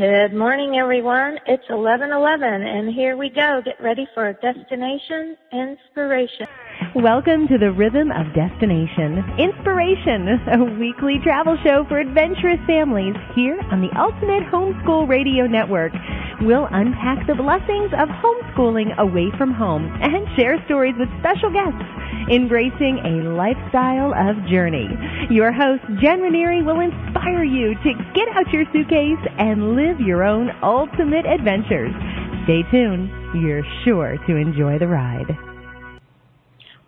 Good morning, everyone. It's 11:11, and here we go. Get ready for a destination inspiration. Welcome to the Rhythm of Destination Inspiration, a weekly travel show for adventurous families here on the Ultimate Homeschool Radio Network. We'll unpack the blessings of homeschooling away from home and share stories with special guests embracing a lifestyle of journey. Your host, Jen Ranieri, will inspire you to get out your suitcase and live your own ultimate adventures. Stay tuned. You're sure to enjoy the ride.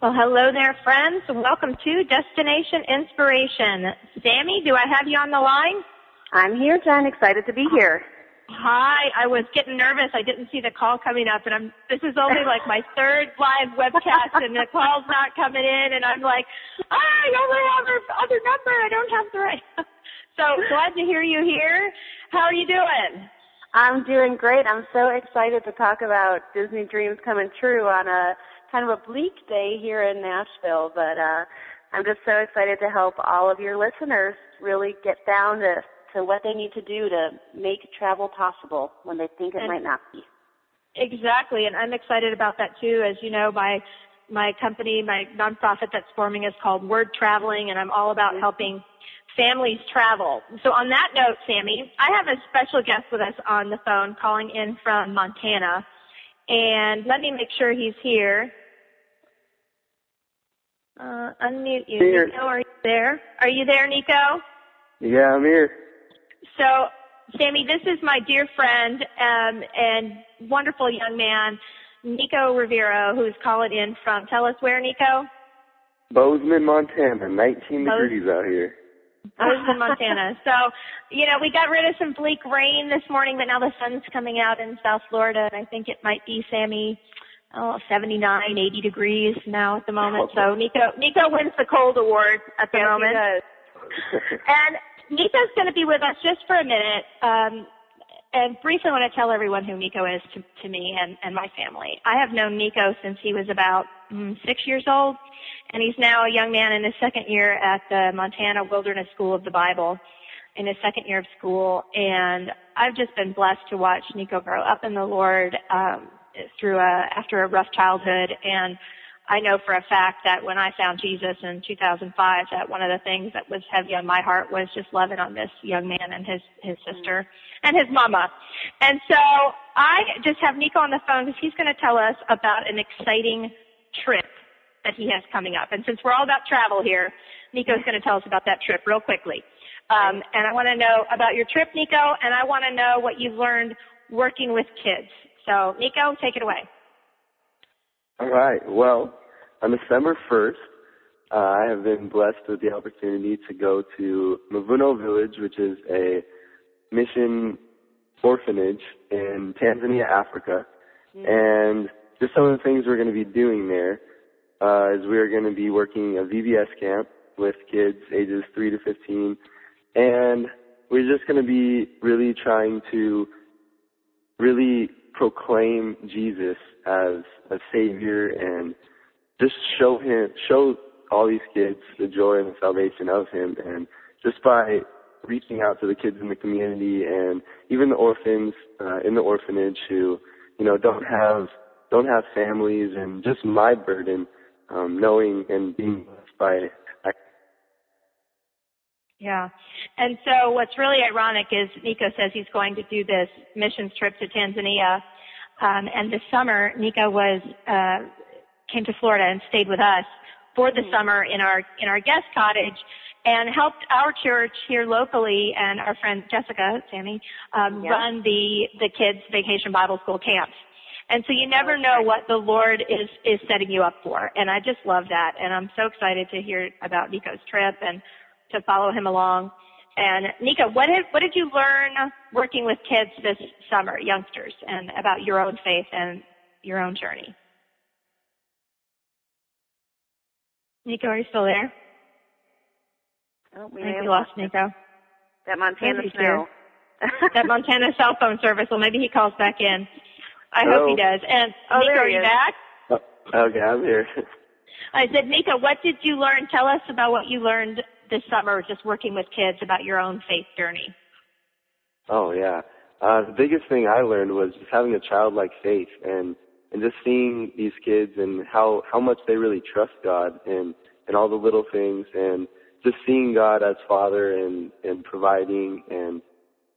Well, hello there, friends. Welcome to Destination Inspiration. Sammy, do I have you on the line? I'm here, Jen. Excited to be here. Hi, I was getting nervous. I didn't see the call coming up, and I'm. This is only like my third live webcast, and the call's not coming in, and I'm like, ah, I only have her other number. I don't have the right. so glad to hear you here. How are you doing? I'm doing great. I'm so excited to talk about Disney dreams coming true on a kind of a bleak day here in Nashville, but uh, I'm just so excited to help all of your listeners really get down to to what they need to do to make travel possible when they think it And- might not be. Exactly, and I'm excited about that too. As you know, my my company, my nonprofit that's forming is called Word Traveling, and I'm all about helping families travel. So on that note, Sammy, I have a special guest with us on the phone calling in from Montana, and let me make sure he's here. Uh, unmute you. Here. Nico, are you there? Are you there, Nico? Yeah, I'm here. So, Sammy, this is my dear friend um, and wonderful young man, Nico Rivero, who's calling in from. Tell us where, Nico? Bozeman, Montana. 19 Bose- degrees out here. Bozeman, Montana. So, you know, we got rid of some bleak rain this morning, but now the sun's coming out in South Florida, and I think it might be, Sammy, oh, 79, 80 degrees now at the moment. So, Nico, Nico wins the cold award at the Yes, he moment. does. And Nico's going to be with us just for a minute. Um, and briefly I want to tell everyone who Nico is to, to me and, and my family. I have known Nico since he was about mm, six years old, and he's now a young man in his second year at the Montana Wilderness School of the Bible, in his second year of school. And I've just been blessed to watch Nico grow up in the Lord um, through a after a rough childhood and I know for a fact that when I found Jesus in 2005, that one of the things that was heavy on my heart was just loving on this young man and his his sister and his mama. And so I just have Nico on the phone because he's going to tell us about an exciting trip that he has coming up. And since we're all about travel here, Nico's going to tell us about that trip real quickly. Um, and I want to know about your trip, Nico, and I want to know what you've learned working with kids. So, Nico, take it away. All right. Well, on December 1st, uh, I have been blessed with the opportunity to go to Mavuno Village, which is a mission orphanage in Tanzania, Africa. And just some of the things we're going to be doing there uh, is we're going to be working a VBS camp with kids ages 3 to 15. And we're just going to be really trying to really proclaim Jesus as a savior and just show him, show all these kids the joy and the salvation of him. And just by reaching out to the kids in the community and even the orphans uh, in the orphanage who, you know, don't have don't have families, and just my burden, um, knowing and being blessed by Yeah. And so what's really ironic is Nico says he's going to do this missions trip to Tanzania. Um, and this summer, Nico was, uh, came to Florida and stayed with us for the summer in our, in our guest cottage and helped our church here locally and our friend Jessica, Sammy, um, Yeah. run the, the kids vacation Bible school camps. And so you never know what the Lord is, is setting you up for. And I just love that. And I'm so excited to hear about Nico's trip and to follow him along. And Nico, what did, what did you learn working with kids this summer, youngsters, and about your own faith and your own journey? Nico, are you still there? Oh, we I think have we lost Nico. that Montana snow. that Montana cell phone service. Well, maybe he calls back in. I hope he does. And Oh, Nico, there are you is. back? Oh, okay, I'm here. I said, Nico, what did you learn? Tell us about what you learned this summer just working with kids about your own faith journey. Oh yeah. uh, the biggest thing I learned was just having a childlike faith and and just seeing these kids and how how much they really trust God and and all the little things and just seeing God as Father and and providing and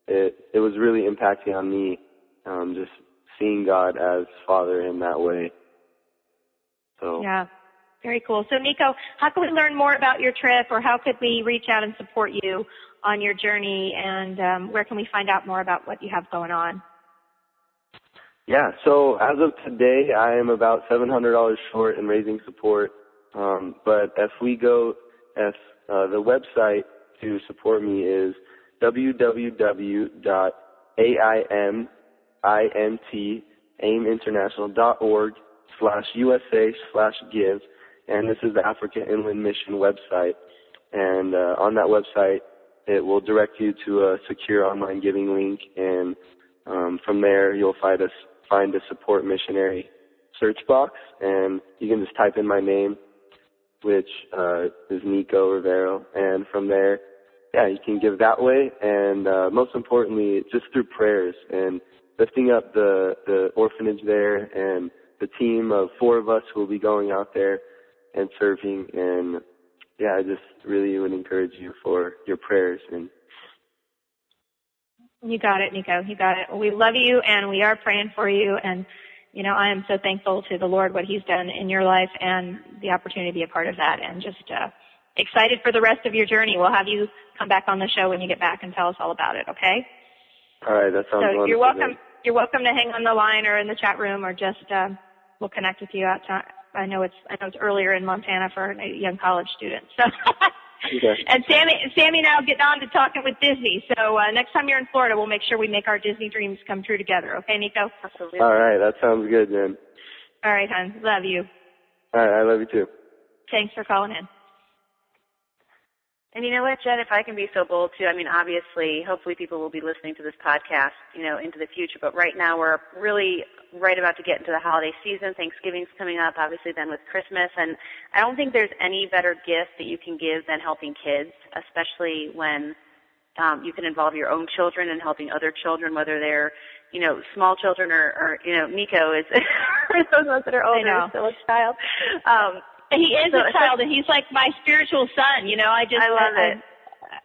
it it was really impacting on me um just seeing God as Father in that way. So Yeah. Very cool. So Nico, how can we learn more about your trip or how could we reach out and support you on your journey and um, where can we find out more about what you have going on? Yeah, so as of today, I am about $700 short in raising support. Um, but if we go, if uh, the website to support me is www.aiminternational.org slash USA slash give. And this is the Africa Inland Mission website. And uh, on that website, it will direct you to a secure online giving link. And um, from there, you'll find a, find a support missionary search box. And you can just type in my name, which uh, is Nico Rivero. And from there, yeah, you can give that way, and uh, most importantly, just through prayers and lifting up the the orphanage there and the team of four of us who will be going out there and serving. And yeah, I just really would encourage you for your prayers and. You got it, Nico. You got it. We love you and we are praying for you. And, you know, I am so thankful to the Lord what He's done in your life and the opportunity to be a part of that and just, uh, excited for the rest of your journey. We'll have you come back on the show when you get back and tell us all about it, okay? All right, that sounds so you're welcome. You're welcome to hang on the line or in the chat room, or just uh, we'll connect with you out. I know it's I know it's earlier in Montana for a young college student. So. okay. And Sammy, Sammy and I will get on to talking with Disney. So uh, next time you're in Florida, we'll make sure we make our Disney dreams come true together. Okay, Nico? Absolutely. All right, that sounds good, man. All right, hon. Love you. All right, I love you too. Thanks for calling in. And you know what, Jen, if I can be so bold too, I mean, obviously, hopefully people will be listening to this podcast, you know, into the future, but right now we're really right about to get into the holiday season. Thanksgiving's coming up, obviously then with Christmas, and I don't think there's any better gift that you can give than helping kids, especially when um, you can involve your own children in helping other children, whether they're, you know, small children or, or you know, Nico is, for those of us that are older, still a child. Um, he is So- a child, and he's like my spiritual son. You know, I just I love I, it.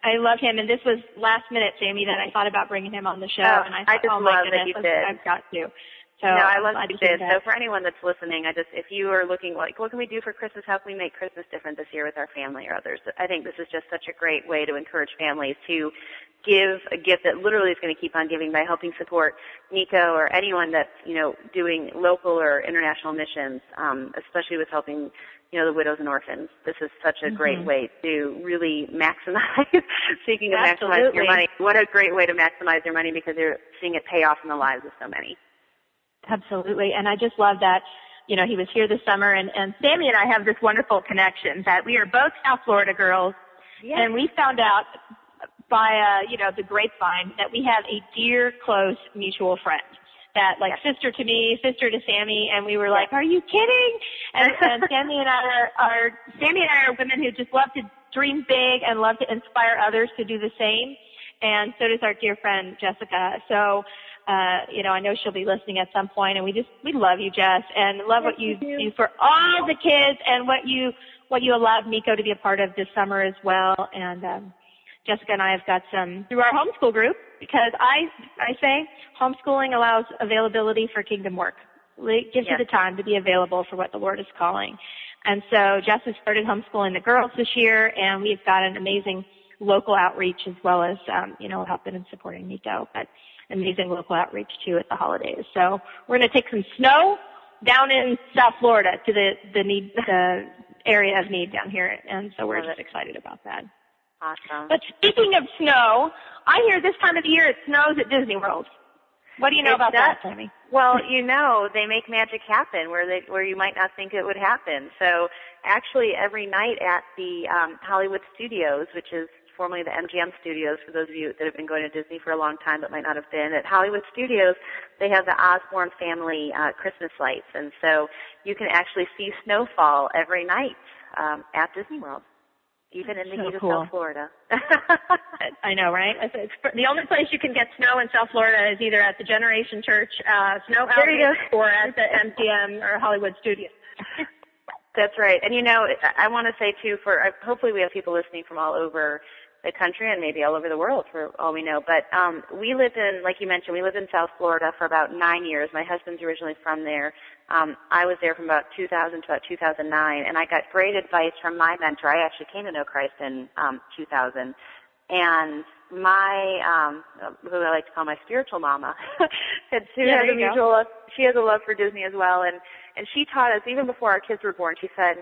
I, I love him, and this was last minute, Sammy, that I thought about bringing him on the show, Oh, and I I just oh my love that goodness, you did. I've got to. So no, I love you did. So for anyone that's listening, I just if you are looking like what can we do for Christmas? How can we make Christmas different this year with our family or others? I think this is just such a great way to encourage families to give a gift that literally is going to keep on giving by helping support Nico or anyone that's you know doing local or international missions, um, especially with helping you know the widows and orphans. This is such a great Mhm. way to really maximize. Speaking of maximize Absolutely. your money, what a great way to maximize your money because you're seeing it pay off in the lives of so many. Absolutely. And I just love that, you know, he was here this summer and, and Sammy and I have this wonderful connection that we are both South Florida girls and we found out by, uh, you know, the grapevine that we have a dear, close mutual friend. That like sister to me, sister to Sammy, and we were like, "Are you kidding?" And, and Sammy and I are, are Sammy and I are women who just love to dream big and love to inspire others to do the same. And so does our dear friend Jessica. So uh, you know, I know she'll be listening at some point, and we just we love you, Jess, and love what you do for all the kids and what you what you allowed Nico to be a part of this summer as well. And um, Jessica and I have got some through our homeschool group because I I say homeschooling allows availability for kingdom work. It gives you the time to be available for what the Lord is calling. And so Jess has started homeschooling the girls this year, and we've got an amazing local outreach as well as um, you know helping and supporting Nico, but amazing local outreach too at the holidays. So we're going to take some snow down in South Florida to the the need the area of need down here, and so we're just excited about that. Awesome. But speaking of snow, I hear this time of the year it snows at Disney World. What do you know It about that. Sammy? Well, you know, they make magic happen where they where you might not think it would happen. So actually every night at the um Hollywood Studios, which is formerly the MGM Studios for those of you that have been going to Disney for a long time but might not have been, at Hollywood Studios they have the Osborne family uh Christmas lights and so you can actually see snowfall every night um at Disney World. even in the so heat of cool. South Florida. I know, right? It's, the only place you can get snow in South Florida is either at the Generation Church uh, Snow Outlet or at the MGM or Hollywood Studios. That's right. And you know, I want to say too, for hopefully we have people listening from all over the country and maybe all over the world for all we know. But um, we lived in, like you mentioned, we lived in South Florida for about nine years. My husband's originally from there. Um, I was there from about 2000 to about 2009, and I got great advice from my mentor. I actually came to know Christ in um, 2000, and my um who I like to call my spiritual mama had she yeah, has a mutual love she has a love for Disney as well and and she taught us even before our kids were born she said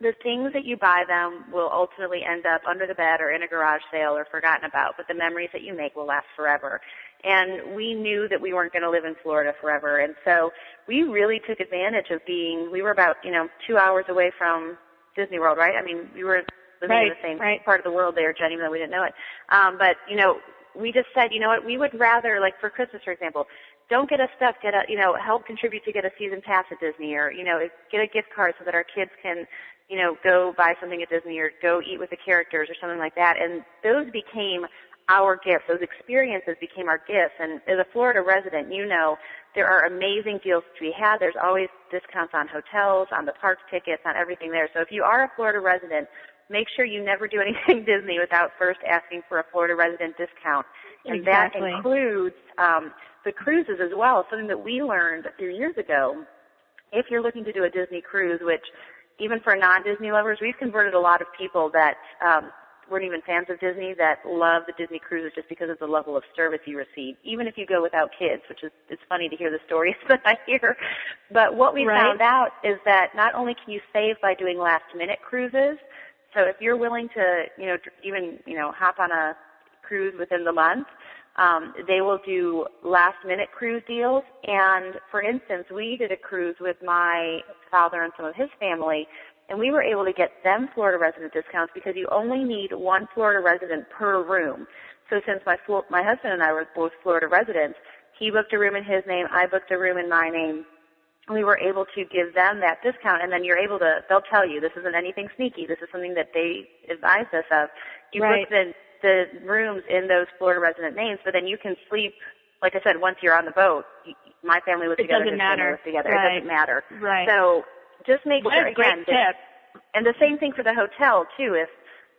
the things that you buy them will ultimately end up under the bed or in a garage sale or forgotten about, but the memories that you make will last forever. And we knew that we weren't going to live in Florida forever, and so we really took advantage of being. We were about you know two hours away from Disney World, right? I mean, we were living right, in the same right. part of the world there, Jen, even though we didn't know it. Um, but you know, we just said, you know what, we would rather, like for Christmas, for example, don't get us stuff, get a, you know, help contribute to get a season pass at Disney or, you know, get a gift card so that our kids can, you know, go buy something at Disney or go eat with the characters or something like that. And those became our gifts. Those experiences became our gifts. And as a Florida resident, you know, there are amazing deals to be had. There's always discounts on hotels, on the park tickets, on everything there. So if you are a Florida resident, make sure you never do anything Disney without first asking for a Florida resident discount. And exactly. that includes um, the cruises as well, something that we learned a few years ago. If you're looking to do a Disney cruise, which even for non-Disney lovers, we've converted a lot of people that um, weren't even fans of Disney that love the Disney cruises just because of the level of service you receive, even if you go without kids, which is it's funny to hear the stories that I hear. But what we right. found out is that not only can you save by doing last minute cruises, so if you're willing to, you know, even, you know, hop on a cruise within the month, um, they will do last minute cruise deals. And for instance, we did a cruise with my father and some of his family, and we were able to get them Florida resident discounts because you only need one Florida resident per room. So since my my husband and I were both Florida residents, he booked a room in his name, I booked a room in my name. We were able to give them that discount, and then you're able to. They'll tell you this isn't anything sneaky. This is something that they advised us of. You right. book the the rooms in those Florida resident names, but then you can sleep. Like I said, once you're on the boat, my family was it together. Doesn't matter. together. Right. It doesn't matter. Right. So just make what sure a great again. tip. And the same thing for the hotel too. If,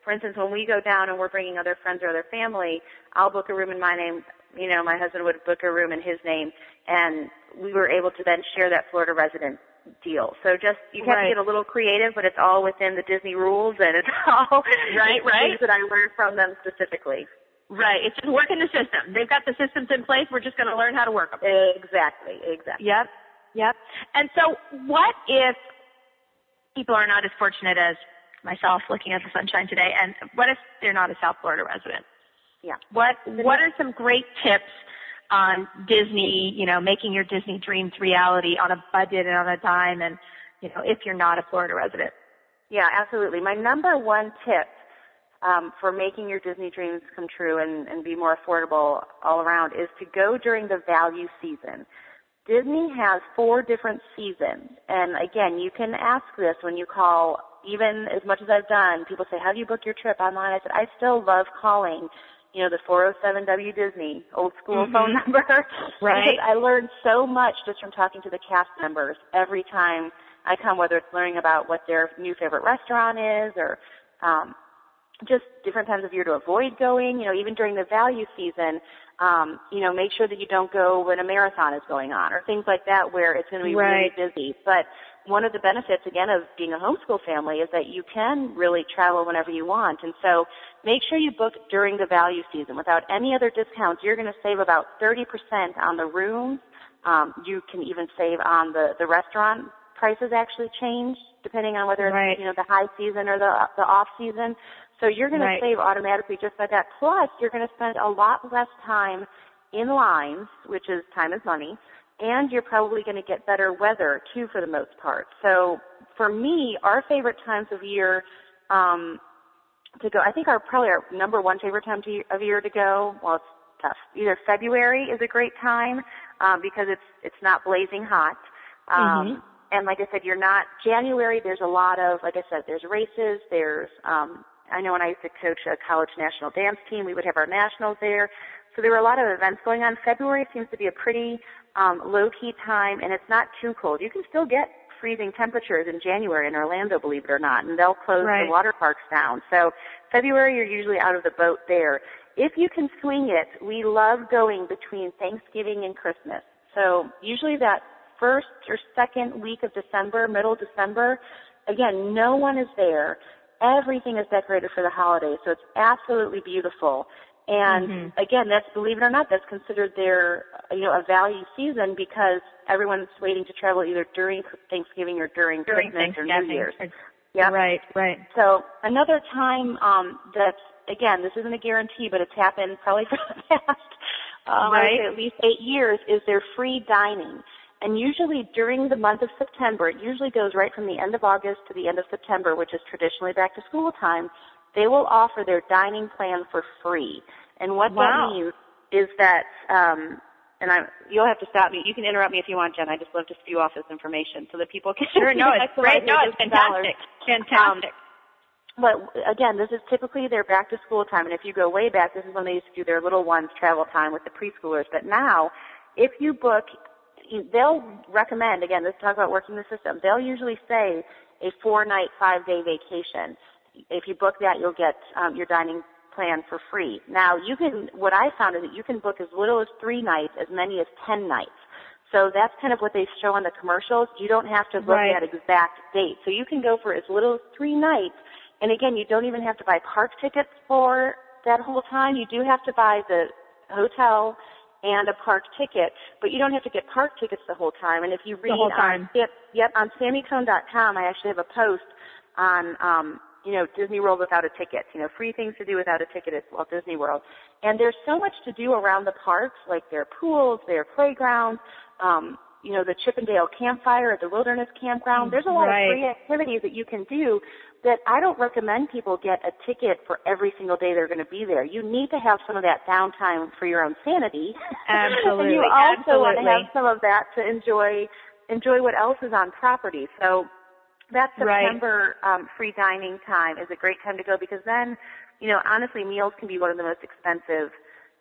for instance, when we go down and we're bringing other friends or other family, I'll book a room in my name. You know, my husband would book a room in his name, and we were able to then share that Florida resident deal. So just you have right. to get a little creative, but it's all within the Disney rules, and it's all right, right. things that I learned from them specifically. Right. It's just working the system. They've got the systems in place. We're just going to learn how to work them. Exactly. Exactly. Yep. Yep. And so, what if people are not as fortunate as myself looking at the sunshine today? And what if they're not a South Florida resident? Yeah. What What are some great tips on Disney? You know, making your Disney dreams reality on a budget and on a dime, and you know, if you're not a Florida resident. Yeah, absolutely. My number one tip um, for making your Disney dreams come true and, and be more affordable all around is to go during the value season. Disney has four different seasons, and again, you can ask this when you call. Even as much as I've done, people say, "How do you book your trip online?" I said, "I still love calling." You know, the 407W Disney old school Mhm. phone number. Right. Because I learned so much just from talking to the cast members every time I come, whether it's learning about what their new favorite restaurant is or um, just different times of year to avoid going. You know, even during the value season, um, you know, make sure that you don't go when a marathon is going on or things like that where it's going to be Right. really busy. But one of the benefits again of being a homeschool family is that you can really travel whenever you want. And so make sure you book during the value season. Without any other discounts, you're going to save about 30% on the rooms. Um, you can even save on the, the restaurant prices actually change depending on whether it's Right. you know the high season or the the off season. So you're going Right. to save automatically just by that. Plus, you're going to spend a lot less time in lines, which is time is money, and you're probably going to get better weather too for the most part. So for me, our favorite times of year um, to go, I think our probably our number one favorite time to, of year to go. Well, it's tough. Either February is a great time um, because it's it's not blazing hot. Um, Mhm. And like I said, you're not January. There's a lot of like I said, there's races, there's um, I know when I used to coach a college national dance team, we would have our nationals there. So there were a lot of events going on. February seems to be a pretty um, low key time, and it's not too cold. You can still get freezing temperatures in January in Orlando, believe it or not, and they'll close right. the water parks down. So February, you're usually out of the boat there. If you can swing it, we love going between Thanksgiving and Christmas. So usually that first or second week of December, middle December, again, no one is there. Everything is decorated for the holidays, so it's absolutely beautiful. And mm-hmm. again, that's believe it or not, that's considered their you know a value season because everyone's waiting to travel either during Thanksgiving or during, during Christmas or New Year's. Yeah. Right, right. So another time um, that's again, this isn't a guarantee, but it's happened probably for the past um, right. at least eight years. Is their free dining. And usually during the month of September, it usually goes right from the end of August to the end of September, which is traditionally back to school time, they will offer their dining plan for free. And what wow. that means is that, um, and I, you'll have to stop me. You can interrupt me if you want, Jen. I just love to spew off this information so that people can. Sure, no, it's great. No, it's fantastic. Fantastic. Um, but again, this is typically their back to school time, and if you go way back, this is when they used to do their little ones travel time with the preschoolers. But now, if you book they'll recommend again. Let's talk about working the system. They'll usually say a four night, five day vacation. If you book that, you'll get um, your dining plan for free. Now, you can. What I found is that you can book as little as three nights, as many as ten nights. So that's kind of what they show on the commercials. You don't have to book right. that exact date. So you can go for as little as three nights. And again, you don't even have to buy park tickets for that whole time. You do have to buy the hotel and a park ticket, but you don't have to get park tickets the whole time. And if you read on yep, yep on SammyCone.com, I actually have a post on um, you know Disney World without a ticket. You know, free things to do without a ticket at Walt Disney World. And there's so much to do around the parks, like their pools, their playgrounds. Um, you know, the Chip 'n' Dale campfire at the Wilderness Campground. There's a lot right. of free activities that you can do that I don't recommend people get a ticket for every single day they're going to be there. You need to have some of that downtime for your own sanity. Absolutely. and you also Absolutely. want to have some of that to enjoy enjoy what else is on property. So that September right. um, free dining time is a great time to go because then, you know, honestly, meals can be one of the most expensive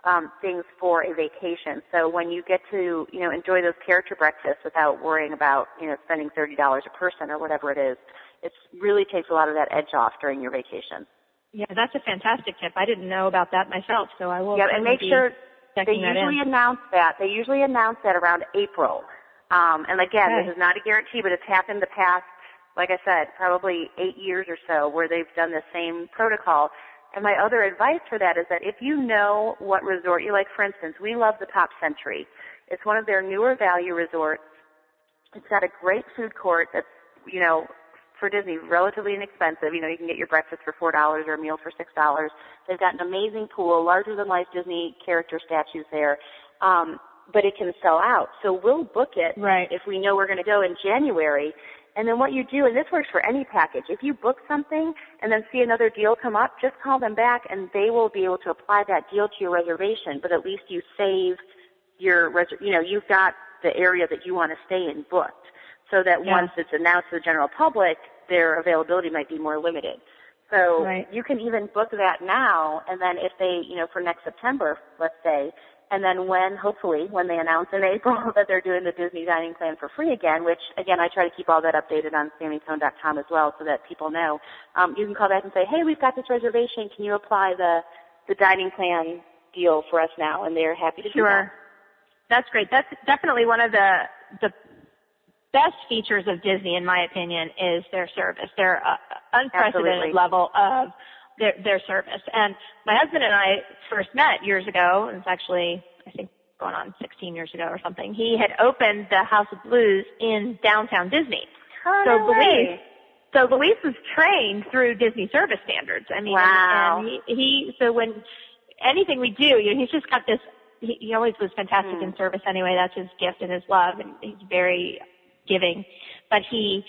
um, things for a vacation. So when you get to, you know, enjoy those character breakfasts without worrying about, you know, spending thirty dollars a person or whatever it is, it really takes a lot of that edge off during your vacation. Yeah, that's a fantastic tip. I didn't know about that myself, so I will. Yeah, and make sure they usually announce that. They usually announce that around April. Um, and again, okay. this is not a guarantee, but it's happened the past, like I said, probably eight years or so, where they've done the same protocol. And my other advice for that is that if you know what resort you like, for instance, we love the Pop Century. It's one of their newer value resorts. It's got a great food court that's, you know, for Disney, relatively inexpensive. You know, you can get your breakfast for four dollars or a meal for six dollars. They've got an amazing pool, larger than life Disney character statues there. Um, but it can sell out. So we'll book it right. if we know we're going to go in January. And then what you do, and this works for any package, if you book something and then see another deal come up, just call them back and they will be able to apply that deal to your reservation. But at least you save your, res- you know, you've got the area that you want to stay in booked so that yeah. once it's announced to the general public, their availability might be more limited. So right. you can even book that now, and then if they, you know, for next September, let's say, and then when, hopefully, when they announce in April that they're doing the Disney dining plan for free again, which again, I try to keep all that updated on SammyCone.com as well so that people know, um, you can call back and say, hey, we've got this reservation. Can you apply the, the dining plan deal for us now? And they're happy to sure. do that. That's great. That's definitely one of the, the best features of Disney, in my opinion, is their service. Their uh, unprecedented Absolutely. level of their, their service. And my husband and I first met years ago. It was actually, I think, going on 16 years ago or something. He had opened the House of Blues in downtown Disney. Oh, so no way. so Luis was trained through Disney service standards. I mean, Wow. and, and he, he, so when anything we do, you know, he's just got this. He, he always was fantastic Hmm. in service anyway. That's his gift and his love, and he's very giving. But he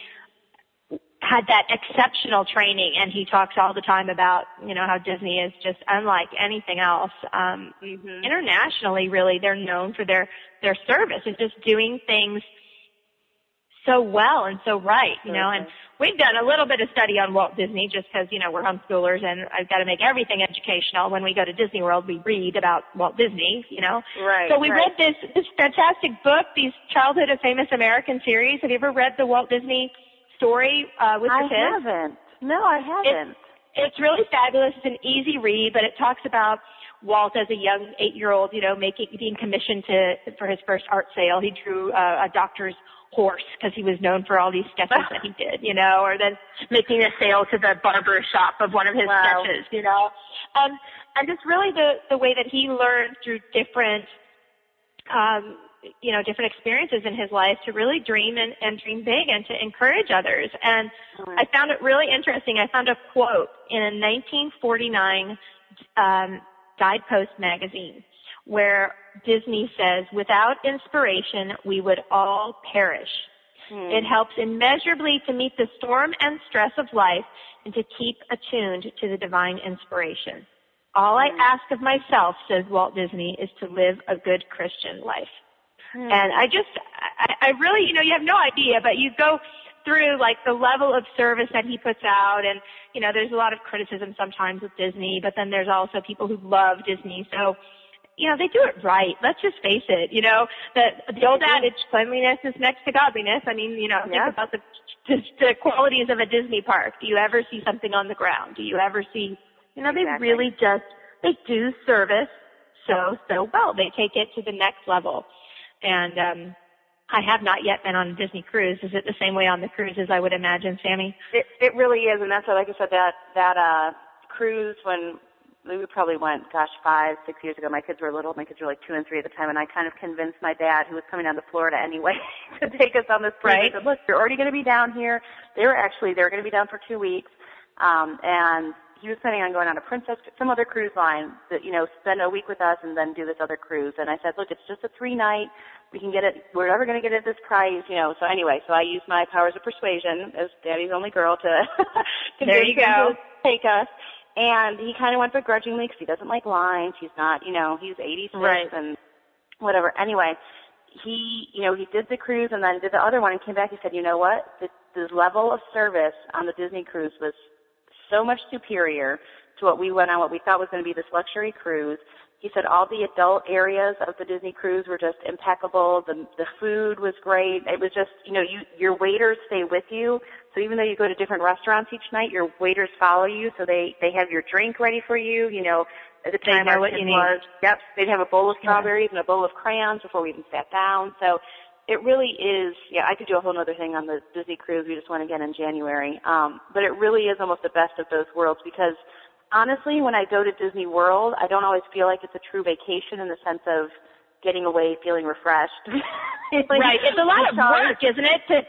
had that exceptional training and he talks all the time about, you know, how Disney is just unlike anything else. Um Mm-hmm. internationally really they're known for their their service and just doing things so well and so right, you know, and we've done a little bit of study on Walt Disney just because, you know, we're homeschoolers and I've got to make everything educational. When we go to Disney World, we read about Walt Disney, you know. Right. So we right. read this, this fantastic book, these Childhood of Famous American series. Have you ever read the Walt Disney story uh, with I your kids? haven't. No, I haven't. It's really fabulous. It's an easy read, but it talks about Walt as a young eight-year-old, you know, making being commissioned to for his first art sale. He drew uh, a doctor's horse because he was known for all these sketches that he did, you know, or then making a sale to the barber shop of one of his Wow. sketches, you know, and and just really the the way that he learned through different, um, you know, different experiences in his life to really dream and, and dream big and to encourage others. And I found it really interesting. I found a quote in a 1949 um, Guidepost magazine where Disney says, without inspiration, we would all perish. Hmm. It helps immeasurably to meet the storm and stress of life and to keep attuned to the divine inspiration. All I ask of myself, says Walt Disney, is to live a good Christian life. Hmm. And I just, I, I really, you know, you have no idea, but you go through like the level of service that he puts out and, you know, there's a lot of criticism sometimes with Disney, but then there's also people who love Disney. So, you know, they do it right. Let's just face it. You know, the the old adage, cleanliness is next to godliness. I mean, you know, Yeah. think about the, the the qualities of a Disney park. Do you ever see something on the ground? Do you ever see, you know, they Exactly. really just they do service so so well. They take it to the next level. And um I have not yet been on a Disney cruise. Is it the same way on the cruises? I would imagine, Sammy. It it really is, and that's why, like I said, that that uh cruise when we probably went, gosh, five, six years ago. My kids were little. My kids were like two and three at the time, and I kind of convinced my dad, who was coming down to Florida anyway, to take us on this cruise. Right. I said, "Look, you're already going to be down here." They were actually they were going to be down for two weeks, um, and he was planning on going on a Princess, some other cruise line that you know spend a week with us and then do this other cruise. And I said, "Look, it's just a three night." We can get it. We're never going to get it at this price, you know. So anyway, so I used my powers of persuasion as Daddy's only girl to There you convince him go. to take us. And he kind of went begrudgingly because he doesn't like lines. He's not, you know, he's 86 Right. and whatever. Anyway, he, you know, he did the cruise and then did the other one and came back. He said, you know what? The, the level of service on the Disney cruise was so much superior to what we went on, what we thought was going to be this luxury cruise. He said all the adult areas of the Disney cruise were just impeccable. The the food was great. It was just, you know, you your waiters stay with you. So even though you go to different restaurants each night, your waiters follow you. So they they have your drink ready for you. You know, at the They know what you need. yep, they'd have a bowl of Yeah. strawberries and a bowl of crayons before we even sat down. So it really is. Yeah, I could do a whole other thing on the Disney cruise. We just went again in January. Um, but it really is almost the best of both worlds because honestly, when I go to Disney World, I don't always feel like it's a true vacation in the sense of getting away, feeling refreshed. Feeling right. It's a lot of work, isn't it, to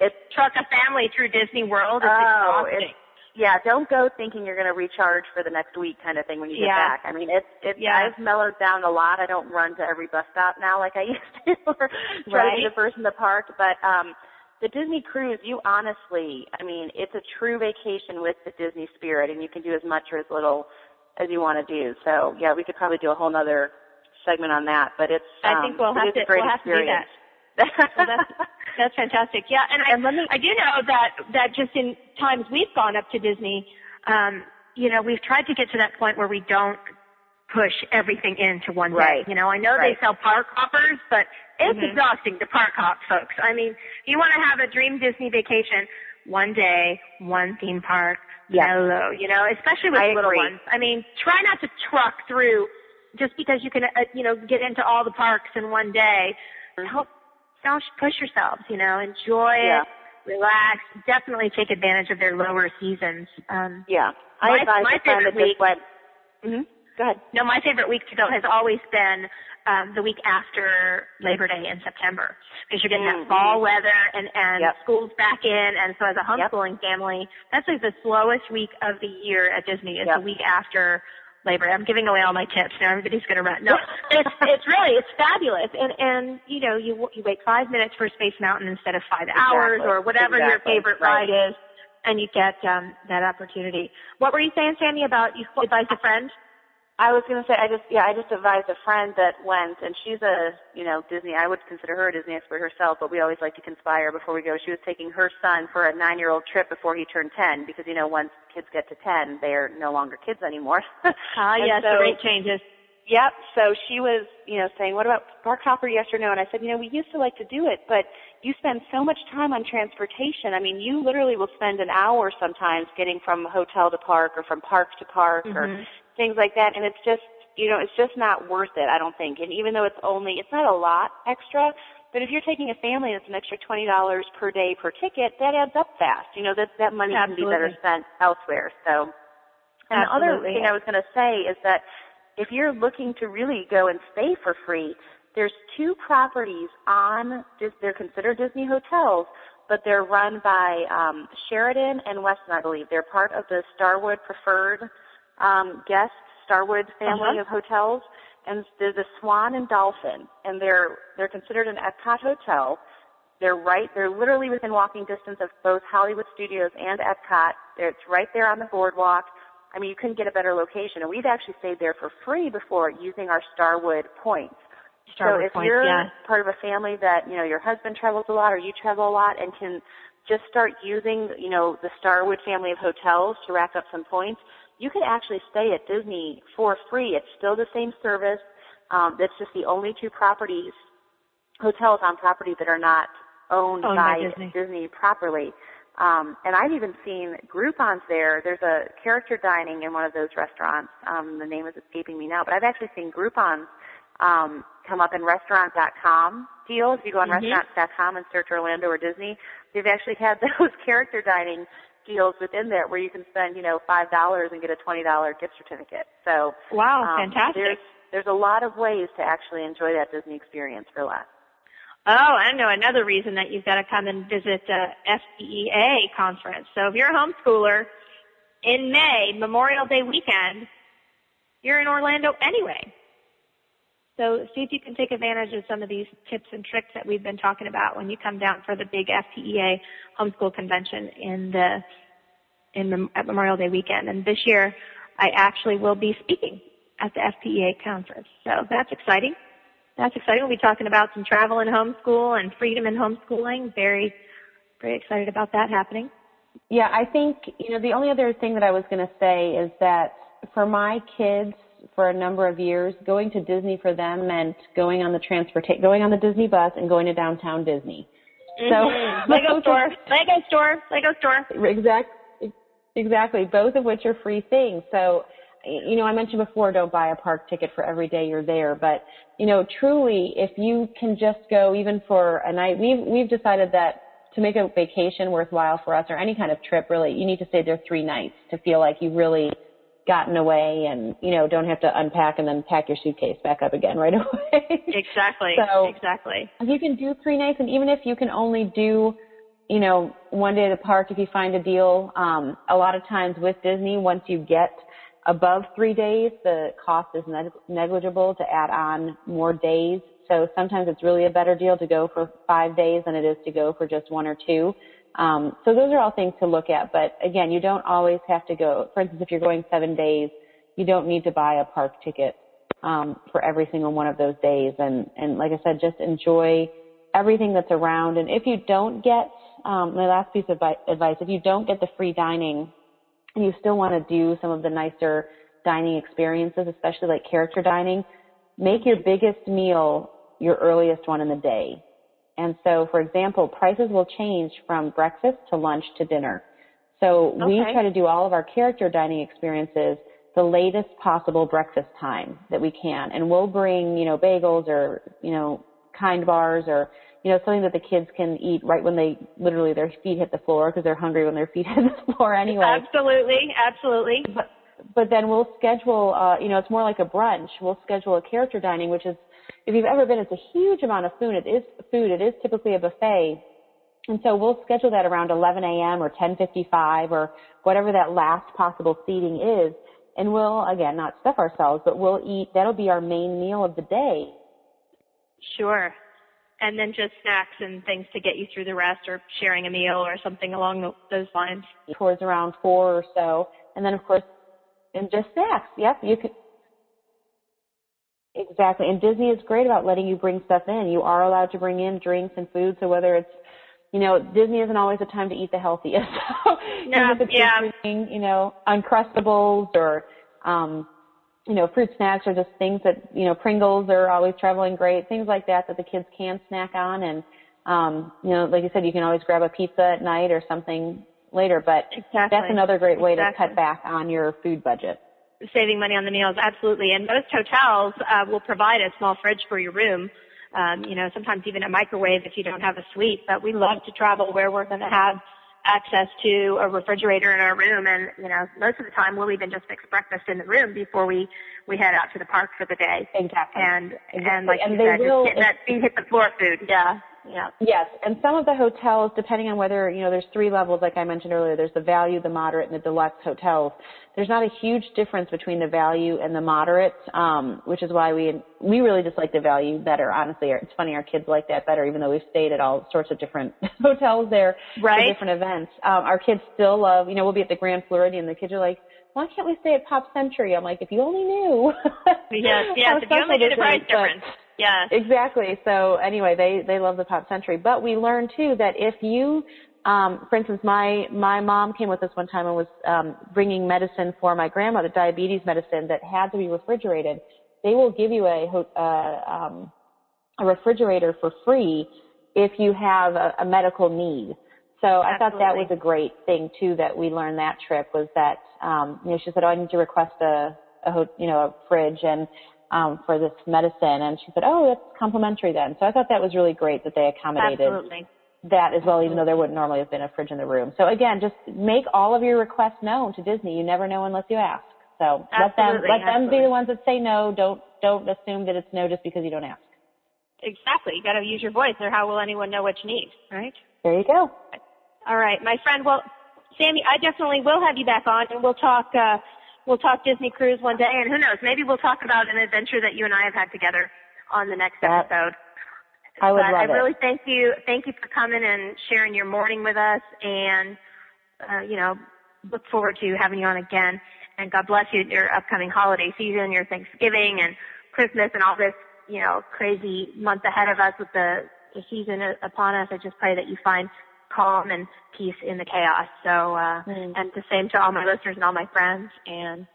to truck a family through Disney World? It's Oh, exhausting. it's yeah. Don't go thinking you're going to recharge for the next week, kind of thing when you get Yeah. back. I mean, it's it's. Yeah. I've mellowed down a lot. I don't run to every bus stop now like I used to, or try to be the first in the park. But um, the Disney cruise, you honestly, I mean, it's a true vacation with the Disney spirit, and you can do as much or as little as you want to do. So yeah, we could probably do a whole nother segment on that. But it's. I um, think we'll have a to- great we'll have to do experience. Well, that's that's fantastic. Yeah, and I And let me- I do know that that just in times we've gone up to Disney, um, you know, we've tried to get to that point where we don't push everything into one day. You know, I know Right. they sell park hoppers, but it's Mhm. exhausting to park hop, folks. I mean, you want to have a dream Disney vacation, one day, one theme park, Yes. mellow, you know, especially with I little agree. ones. I mean, try not to truck through just because you can, uh, you know, get into all the parks in one day. Don't, don't push yourselves, you know, enjoy Yeah. it, relax, definitely take advantage of their lower seasons. Um, Yeah. I My- advise my a friend that favorite just went. hmm Go ahead. no, my favorite week to go has always been um, the week after Labor Day in September because you're getting Mhm. that fall weather and and Yep. school's back in, and so as a Yep. homeschooling family, that's like the slowest week of the year at Disney is Yep. the week after Labor I'm giving away all my tips now. Everybody's going to run. No, it's it's really it's fabulous, and and you know you you wait five minutes for Space Mountain instead of five hours or whatever your favorite Right. ride is, and you get um that opportunity. What were you saying, Sandy, about you advise a friend? I was gonna say I just yeah I just advised a friend that went and she's a you know Disney I would consider her a Disney expert herself but we always like to conspire before we go. She was taking her son for a nine year old trip before he turned ten because you know once kids get to ten they're no longer kids anymore. Ah uh, yes, so, the rate changes. Yep. So she was, you know, saying, "What about park hopper? Yes or no?" And I said, "You know, we used to like to do it, but you spend so much time on transportation. I mean, you literally will spend an hour sometimes getting from hotel to park or from park to park mm-hmm. or things like that, and it's just, you know, it's just not worth it. I don't think. And even though it's only, it's not a lot extra, but if you're taking a family that's an extra twenty dollars per day per ticket, that adds up fast. You know, that that money Absolutely. can be better spent elsewhere. So, and Absolutely. the other thing I was going to say is that if you're looking to really go and stay for free, there's two properties on, they're considered Disney hotels, but they're run by um, Sheraton and Westin, I believe. They're part of the Starwood Preferred um, Guest Starwood family uh-huh. of hotels, and they're the Swan and Dolphin, and they're they're considered an Epcot hotel. They're right, they're literally within walking distance of both Hollywood Studios and Epcot. It's right there on the boardwalk. I mean, you couldn't get a better location. And we've actually stayed there for free before using our Starwood points. Starwood so if points, you're yeah. part of a family that, you know, your husband travels a lot or you travel a lot and can just start using, you know, the Starwood family of hotels to rack up some points, you could actually stay at Disney for free. It's still the same service. Um, that's just the only two properties, hotels on property that are not owned, owned by, by Disney. Disney properly. Um, and I've even seen Groupons there. There's a character dining in one of those restaurants. Um, the name is escaping me now, but I've actually seen Groupons um, come up in restaurant.com deals. If you go on mm-hmm. restaurant.com and search Orlando or Disney, they've actually had those character dining deals within there where you can spend, you know, five dollars and get a twenty dollar gift certificate. So wow, um, fantastic! There's there's a lot of ways to actually enjoy that Disney experience for less. Oh, I know another reason that you've got to come and visit uh, FPEA conference. So if you're a homeschooler in May, Memorial Day weekend, you're in Orlando anyway. So see if you can take advantage of some of these tips and tricks that we've been talking about when you come down for the big FPEA homeschool convention in the in at Memorial Day weekend. And this year, I actually will be speaking at the FPEA conference. So that's exciting that's exciting. We'll be talking about some travel in homeschool and freedom in homeschooling. Very, very excited about that happening. Yeah, I think, you know, the only other thing that I was going to say is that for my kids, for a number of years, going to Disney for them meant going on the transportation, going on the Disney bus and going to downtown Disney. Mm-hmm. So Lego store, Lego store, Lego store. Exactly, exactly. Both of which are free things. So you know, I mentioned before, don't buy a park ticket for every day you're there, but you know, truly, if you can just go even for a night, we've we've decided that to make a vacation worthwhile for us or any kind of trip, really, you need to stay there three nights to feel like you've really gotten away and you know don't have to unpack and then pack your suitcase back up again right away. exactly. So exactly. You can do three nights, and even if you can only do you know, one day at the park if you find a deal. Um, a lot of times with Disney, once you get above three days, the cost is negligible to add on more days. So sometimes it's really a better deal to go for five days than it is to go for just one or two. Um, so those are all things to look at. But again, you don't always have to go. For instance, if you're going seven days, you don't need to buy a park ticket um, for every single one of those days. And and like I said, just enjoy everything that's around. And if you don't get um, my last piece of advice, if you don't get the free dining and you still want to do some of the nicer dining experiences, especially like character dining, make your biggest meal your earliest one in the day. And so, for example, prices will change from breakfast to lunch to dinner. So okay. we try to do all of our character dining experiences the latest possible breakfast time that we can. And we'll bring, you know, bagels or, you know, kind bars or you know, something that the kids can eat right when they literally their feet hit the floor because they're hungry when their feet hit the floor anyway. Absolutely, absolutely. But but then we'll schedule, uh, you know, it's more like a brunch. We'll schedule a character dining, which is, if you've ever been, it's a huge amount of food. It is food. It is typically a buffet. And so we'll schedule that around 11 a.m. or 10:55 or whatever that last possible seating is, and we'll again not stuff ourselves, but we'll eat. That'll be our main meal of the day. Sure and then just snacks and things to get you through the rest or sharing a meal or something along those lines. Towards around four or so. And then of course, and just snacks. Yep, you can, Exactly. And Disney is great about letting you bring stuff in. You are allowed to bring in drinks and food. So whether it's, you know, Disney isn't always the time to eat the healthiest. So yeah, you know, Uncrustables or, um, you know, fruit snacks or just things that, you know, Pringles are always traveling great, things like that that the kids can snack on. And, um, you know, like you said, you can always grab a pizza at night or something later, but exactly. that's another great way exactly. to cut back on your food budget saving money on the meals, absolutely. And most hotels uh, will provide a small fridge for your room. Um, you know, sometimes even a microwave if you don't have a suite. But we love to travel where we're going to have access to a refrigerator in our room, and you know, most of the time we'll even just fix breakfast in the room before we we head out to the park for the day. Exactly. And exactly. and like and you they said, will, just that feet hit the floor food. Yeah. Yeah. Yes, and some of the hotels, depending on whether, you know, there's three levels, like I mentioned earlier, there's the value, the moderate, and the deluxe hotels. There's not a huge difference between the value and the moderate, um, which is why we, we really just like the value better, honestly. It's funny, our kids like that better, even though we've stayed at all sorts of different hotels there right. for different events. Um, our kids still love, you know, we'll be at the Grand Floridian, the kids are like, why can't we stay at Pop Century? I'm like, if you only knew. yes, yes, if you only knew the price difference. Yeah. Exactly. So anyway, they they love the Pop Century, but we learned too that if you um, for instance, my my mom came with us one time and was um, bringing medicine for my grandmother, diabetes medicine that had to be refrigerated. They will give you a uh, um, a refrigerator for free if you have a, a medical need. So I Absolutely. thought that was a great thing too that we learned that trip was that um, you know she said, "Oh, I need to request a, a you know a fridge," and um, for this medicine. And she said, oh, that's complimentary then. So I thought that was really great that they accommodated Absolutely. that as well, even though there wouldn't normally have been a fridge in the room. So again, just make all of your requests known to Disney. You never know unless you ask. So let them, let them be the ones that say no. Don't, don't assume that it's no just because you don't ask. Exactly. You got to use your voice or how will anyone know what you need, right? There you go. All right, my friend. Well, Sammy, I definitely will have you back on and we'll talk, uh, we'll talk Disney cruise one day, and who knows, maybe we'll talk about an adventure that you and I have had together on the next that, episode. I would but love I it. really thank you, thank you for coming and sharing your morning with us, and uh, you know, look forward to having you on again. And God bless you in your upcoming holiday season, your Thanksgiving and Christmas, and all this, you know, crazy month ahead of us with the, the season upon us. I just pray that you find calm and peace in the chaos. So, uh, mm. and the same to all my listeners and all my friends. And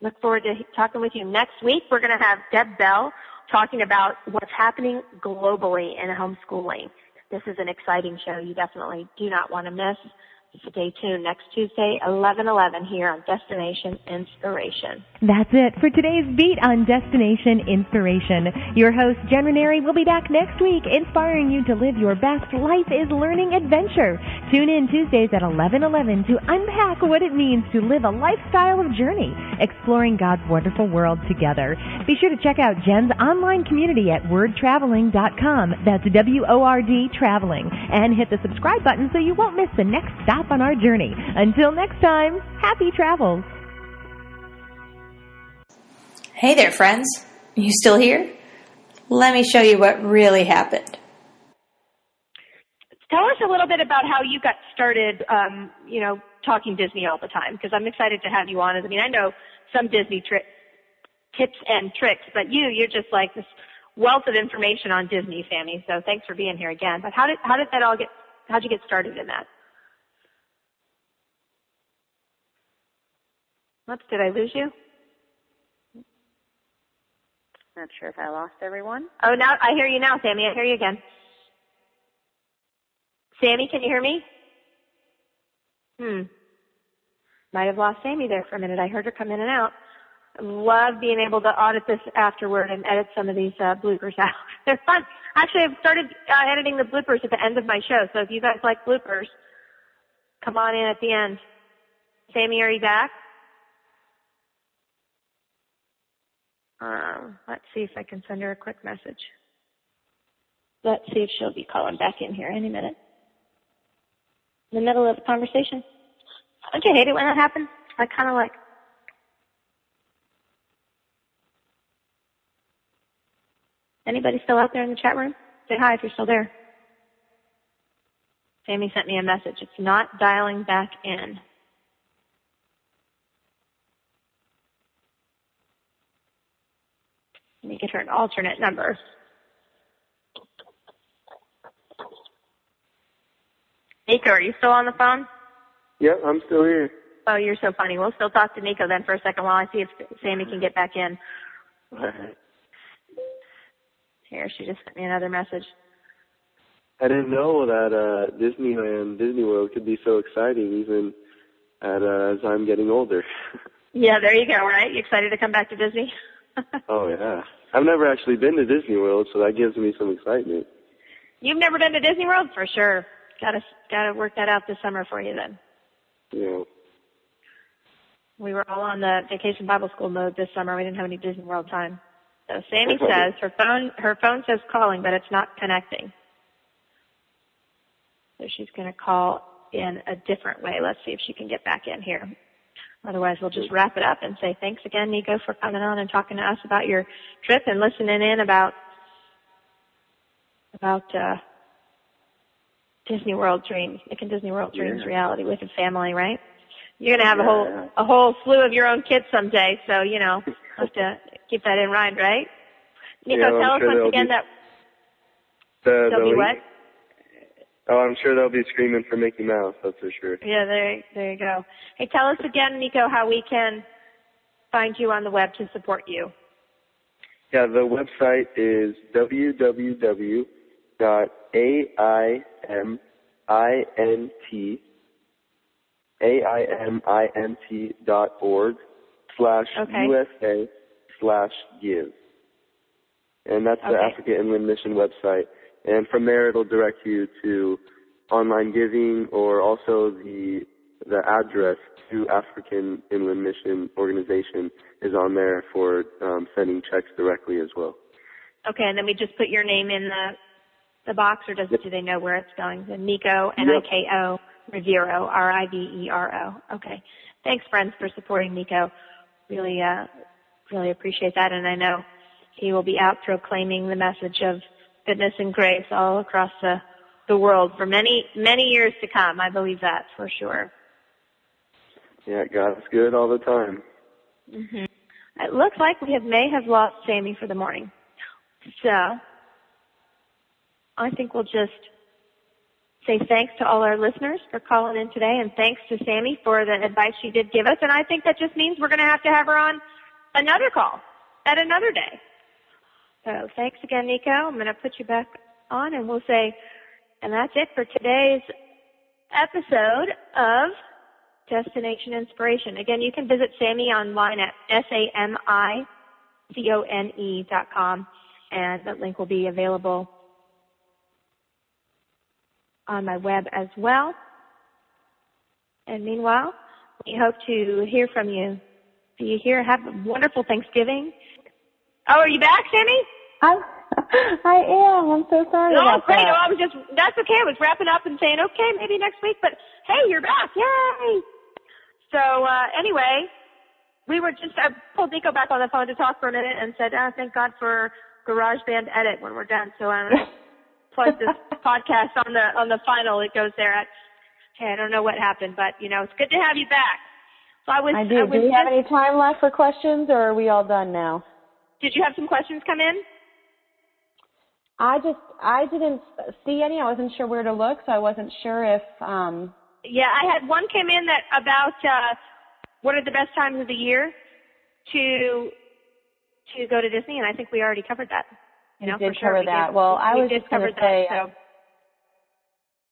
look forward to talking with you next week. We're going to have Deb Bell talking about what's happening globally in homeschooling. This is an exciting show you definitely do not want to miss. Stay tuned next Tuesday, 11:11 here on Destination Inspiration. That's it for today's beat on Destination Inspiration. Your host Jen Ranieri will be back next week, inspiring you to live your best life is learning adventure. Tune in Tuesdays at 11:11 to unpack what it means to live a lifestyle of journey, exploring God's wonderful world together. Be sure to check out Jen's online community at wordtraveling.com. That's W-O-R-D traveling, and hit the subscribe button so you won't miss the next stop on our journey. Until next time, happy travels. Hey there, friends. You still here? Let me show you what really happened. Tell us a little bit about how you got started, um, you know, talking Disney all the time, because I'm excited to have you on. I mean, I know some Disney tri- tips and tricks, but you, you're just like this wealth of information on Disney, Sammy. So thanks for being here again. But how did how did that all get? How'd you get started in that? Whoops, did I lose you? Not sure if I lost everyone. Oh, now I hear you now, Sammy. I hear you again. Sammy, can you hear me? Hmm. Might have lost Sammy there for a minute. I heard her come in and out. Love being able to audit this afterward and edit some of these uh, bloopers out. They're fun. Actually, I've started uh, editing the bloopers at the end of my show. So if you guys like bloopers, come on in at the end. Sammy, are you back? Um, let's see if I can send her a quick message. Let's see if she'll be calling back in here any minute. In the middle of the conversation. Don't you hate it when that happens? I kind of like. Anybody still out there in the chat room? Say hi if you're still there. Sammy sent me a message. It's not dialing back in. Get her an alternate number. Niko, are you still on the phone? Yep, I'm still here. Oh, you're so funny. We'll still talk to Niko then for a second while I see if Sammy can get back in. Right. Here, she just sent me another message. I didn't know that uh Disneyland, Disney World could be so exciting even at uh, as I'm getting older. Yeah, there you go, right? You excited to come back to Disney? oh yeah. I've never actually been to Disney World, so that gives me some excitement. You've never been to Disney World? For sure. Gotta, gotta work that out this summer for you then. Yeah. We were all on the vacation Bible school mode this summer. We didn't have any Disney World time. So Sammy says her phone, her phone says calling, but it's not connecting. So she's going to call in a different way. Let's see if she can get back in here. Otherwise, we'll just wrap it up and say thanks again, Niko, for coming on and talking to us about your trip and listening in about about uh, Disney World dreams, making Disney World dreams Yeah. reality with a family, right? You're gonna have a whole a whole slew of your own kids someday, so you know have to keep that in mind, right? Niko, Yeah, tell us once again be- that The, they'll the be what? Oh, I'm sure they'll be screaming for Mickey Mouse. That's for sure. Yeah, there, there you go. Hey, tell us again, Niko, how we can find you on the web to support you. Yeah, the website is www.aimint A-I-M-I-N-T dot org slash. USA slash give. And that's the Okay. Africa Inland Mission website. And from there it'll direct you to online giving or also the the address to African Inland Mission Organization is on there for um, sending checks directly as well. Okay, and then we just put your name in the the box, or does do they know where it's going? The Niko N I K O Rivero R I V E R O. Okay, thanks, friends, for supporting Niko. Really, uh, really appreciate that, and I know he will be out proclaiming the message of goodness and grace all across the the world for many many years to come. I believe that for sure. Yeah, God's good all the time. hmm It looks like we have may have lost Sammy for the morning. So I think we'll just say thanks to all our listeners for calling in today and thanks to Sammy for the advice she did give us. And I think that just means we're going to have to have her on another call at another day. So thanks again, Niko. I'm going to put you back on and we'll say, and that's it for today's episode of Destination Inspiration. Again, you can visit Sammy online at S-A-M-I-C-O-N-E dot com, and that link will be available on my web as well. And meanwhile, we hope to hear from you. You here. Have a wonderful Thanksgiving. Oh, are you back, Sammy? I'm, I am. I'm so sorry Oh, about great. that. Oh, I was just, that's okay. I was wrapping up and saying, okay, maybe next week, but hey, you're back. Yay. So, uh, anyway, we were just, I pulled Niko back on the phone to talk for a minute and said, oh, thank God for GarageBand edit when we're done. So I'm going to plug this podcast on the, on the final. It goes there at, hey, I don't know what happened, but you know, it's good to have you back. So I was, I do. was Do we have any time left for questions, or are we all done now? did you have some questions come in? I just I didn't see any. I wasn't sure where to look, so I wasn't sure if um Yeah, I had one came in that about uh what are the best times of the year to to go to Disney, and I think we already covered that. You know, did for sure cover we that. did. Well, I we was just going to say that. So